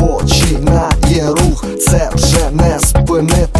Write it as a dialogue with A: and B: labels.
A: починає рух, це вже не спинити.